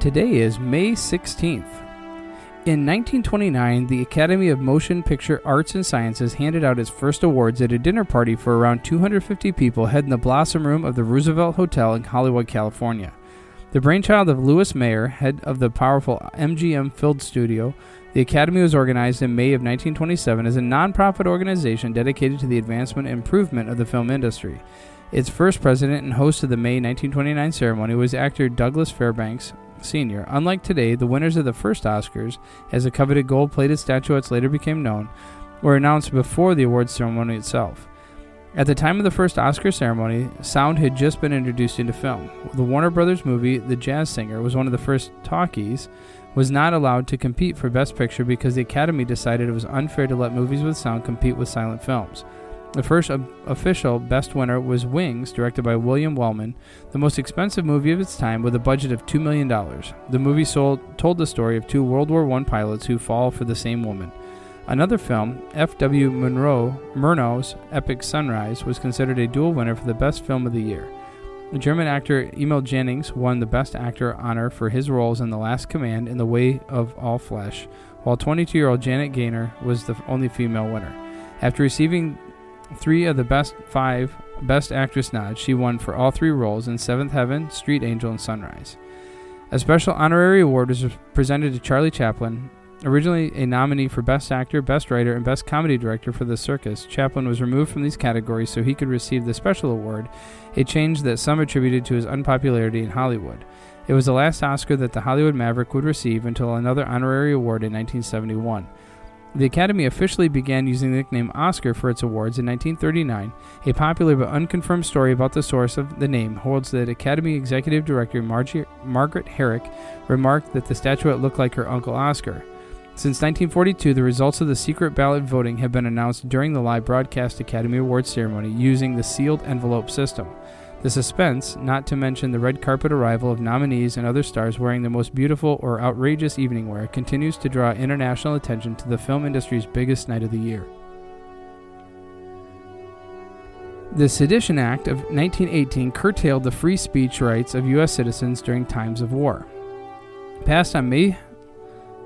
Today is May 16th. In 1929, the Academy of Motion Picture Arts and Sciences handed out its first awards at a dinner party for around 250 people held in the Blossom Room of the Roosevelt Hotel in Hollywood, California. The brainchild of Louis Mayer, head of the powerful MGM Film Studio, the Academy was organized in May of 1927 as a nonprofit organization dedicated to the advancement and improvement of the film industry. Its first president and host of the May 1929 ceremony was actor Douglas Fairbanks Sr. Unlike today, the winners of the first Oscars, as the coveted gold plated statuettes later became known, were announced before the awards ceremony itself. At the time of the first Oscar ceremony, sound had just been introduced into film. The Warner Brothers movie The Jazz Singer was one of the first talkies was not allowed to compete for Best Picture because the Academy decided it was unfair to let movies with sound compete with silent films. The first official Best winner was Wings, directed by William Wellman, the most expensive movie of its time with a budget of $2 million. The movie sold, told the story of two World War I pilots who fall for the same woman. Another film, F.W. Monroe, Murnau's epic Sunrise, was considered a dual winner for the best film of the year. The German actor Emil Jannings won the Best Actor honor for his roles in The Last Command and The Way of All Flesh, while 22 year old Janet Gaynor was the only female winner. After receiving three of the best five Best Actress nods, she won for all three roles in Seventh Heaven, Street Angel, and Sunrise. A special honorary award was presented to Charlie Chaplin, Originally a nominee for Best Actor, Best Writer, and Best Comedy Director for The Circus, Chaplin was removed from these categories so he could receive the special award, a change that some attributed to his unpopularity in Hollywood. It was the last Oscar that the Hollywood Maverick would receive until another honorary award in 1971. The Academy officially began using the nickname Oscar for its awards in 1939. A popular but unconfirmed story about the source of the name holds that Academy Executive Director Margie, Margaret Herrick remarked that the statuette looked like her uncle Oscar. Since 1942, the results of the secret ballot voting have been announced during the live broadcast Academy Awards ceremony using the sealed envelope system. The suspense, not to mention the red carpet arrival of nominees and other stars wearing the most beautiful or outrageous evening wear, continues to draw international attention to the film industry's biggest night of the year. The Sedition Act of 1918 curtailed the free speech rights of U.S. citizens during times of war. Passed on May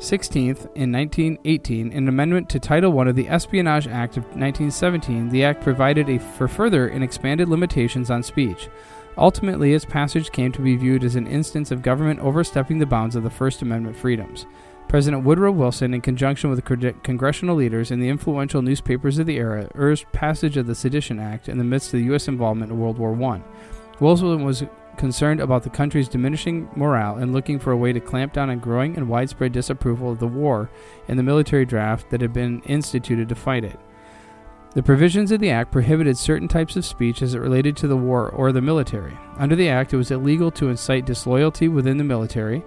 16th in 1918, an amendment to Title I of the Espionage Act of 1917, the act provided for further and expanded limitations on speech. Ultimately, its passage came to be viewed as an instance of government overstepping the bounds of the First Amendment freedoms. President Woodrow Wilson, in conjunction with congressional leaders and the influential newspapers of the era, urged passage of the Sedition Act in the midst of the U.S. involvement in World War I. Wilson was concerned about the country's diminishing morale and looking for a way to clamp down on growing and widespread disapproval of the war and the military draft that had been instituted to fight it. The provisions of the Act prohibited certain types of speech as it related to the war or the military. Under the Act, it was illegal to incite disloyalty within the military,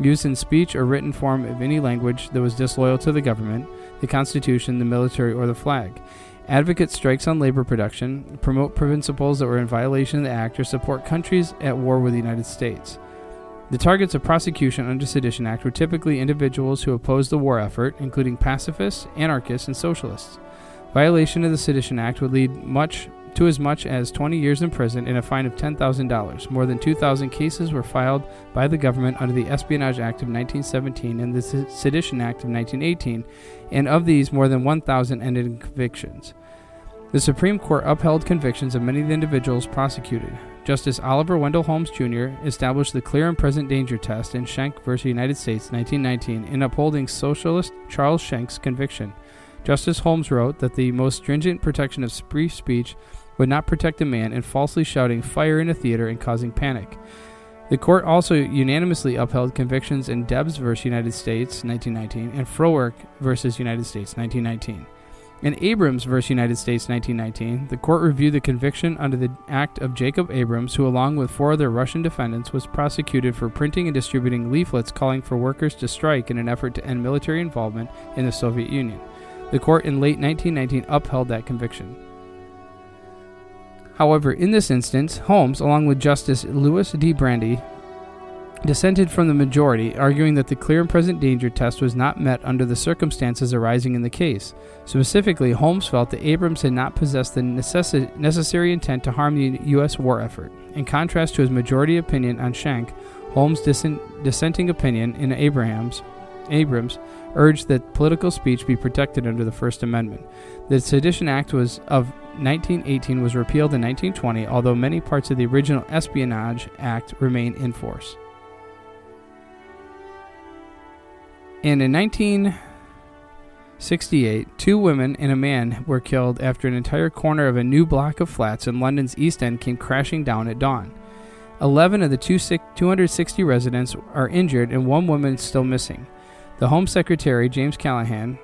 use in speech or written form of any language that was disloyal to the government, the Constitution, the military, or the flag. Advocate strikes on labor production, promote principles that were in violation of the Act, or support countries at war with the United States. The targets of prosecution under Sedition Act were typically individuals who opposed the war effort, including pacifists, anarchists, and socialists. Violation of the Sedition Act would lead much to as much as 20 years in prison and a fine of $10,000. More than 2,000 cases were filed by the government under the Espionage Act of 1917 and the Sedition Act of 1918, and of these, more than 1,000 ended in convictions. The Supreme Court upheld convictions of many of the individuals prosecuted. Justice Oliver Wendell Holmes Jr. established the clear and present danger test in Schenck v. United States 1919 in upholding socialist Charles Schenck's conviction. Justice Holmes wrote that the most stringent protection of free speech would not protect a man in falsely shouting fire in a theater and causing panic. The court also unanimously upheld convictions in Debs v. United States 1919 and Froelich v. United States 1919. In Abrams v. United States 1919, the court reviewed the conviction under the act of Jacob Abrams, who, along with four other Russian defendants, was prosecuted for printing and distributing leaflets calling for workers to strike in an effort to end military involvement in the Soviet Union. The court in late 1919 upheld that conviction. However, in this instance, Holmes, along with Justice Louis D. Brandeis, dissented from the majority, arguing that the clear and present danger test was not met under the circumstances arising in the case. Specifically, Holmes felt that Abrams had not possessed the necess- necessary intent to harm the U.S. war effort. In contrast to his majority opinion on Schenck, Holmes' dissenting opinion in Abrahams, Abrams urged that political speech be protected under the First Amendment. The Sedition Act was of 1918 was repealed in 1920, although many parts of the original Espionage Act remain in force. And in 1968, two women and a man were killed after an entire corner of a new block of flats in London's East End came crashing down at dawn. 11 of the 260 residents are injured and one woman is still missing. The Home Secretary, James Callaghan,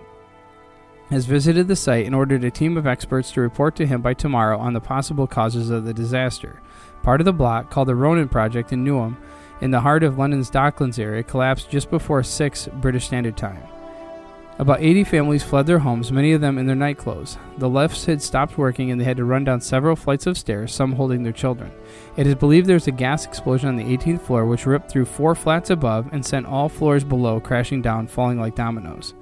has visited the site and ordered a team of experts to report to him by tomorrow on the possible causes of the disaster. Part of the block, called the Ronan Project in Newham, in the heart of London's Docklands area collapsed just before 6 British Standard Time. About 80 families fled their homes, many of them in their nightclothes. The lifts had stopped working and they had to run down several flights of stairs, some holding their children. It is believed there was a gas explosion on the 18th floor which ripped through four flats above and sent all floors below crashing down, falling like dominoes.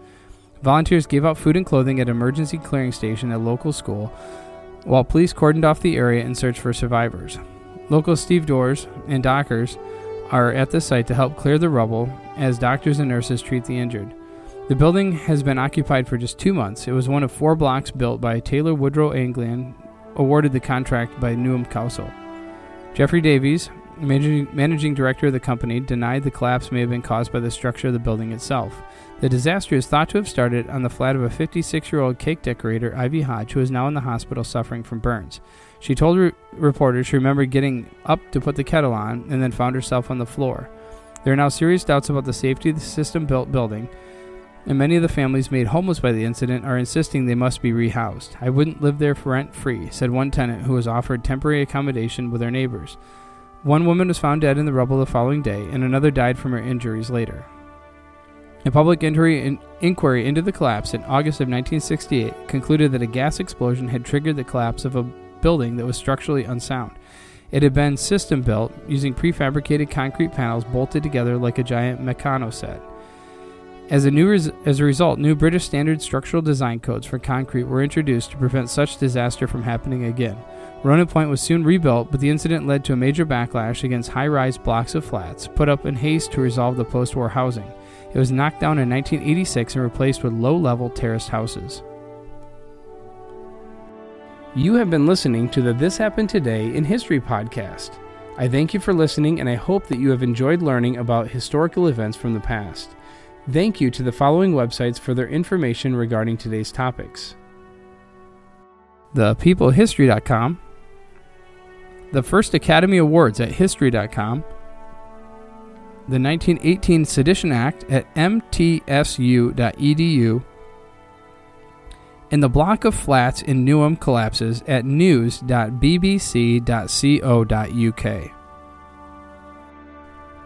Volunteers gave out food and clothing at an emergency clearing station at a local school, while police cordoned off the area in search for survivors. Local stevedores and dockers are at the site to help clear the rubble as doctors and nurses treat the injured. The building has been occupied for just two months. It was one of four blocks built by Taylor Woodrow Anglian, awarded the contract by Newham Council. Jeffrey Davies, managing, managing director of the company, denied the collapse may have been caused by the structure of the building itself. The disaster is thought to have started on the flat of a 56 year old cake decorator, Ivy Hodge, who is now in the hospital suffering from burns. She told re- reporters she remembered getting up to put the kettle on and then found herself on the floor. There are now serious doubts about the safety of the system built building, and many of the families made homeless by the incident are insisting they must be rehoused. I wouldn't live there for rent free, said one tenant who was offered temporary accommodation with their neighbors. One woman was found dead in the rubble the following day, and another died from her injuries later. A public in- inquiry into the collapse in August of 1968 concluded that a gas explosion had triggered the collapse of a building that was structurally unsound. It had been system built using prefabricated concrete panels bolted together like a giant Meccano set. As a, new res- as a result, new British standard structural design codes for concrete were introduced to prevent such disaster from happening again. Ronan Point was soon rebuilt, but the incident led to a major backlash against high rise blocks of flats put up in haste to resolve the post war housing. It was knocked down in 1986 and replaced with low level terraced houses. You have been listening to the This Happened Today in History podcast. I thank you for listening and I hope that you have enjoyed learning about historical events from the past. Thank you to the following websites for their information regarding today's topics thepeoplehistory.com, the First Academy Awards at history.com, the 1918 Sedition Act at mtsu.edu, and the block of flats in Newham collapses at news.bbc.co.uk.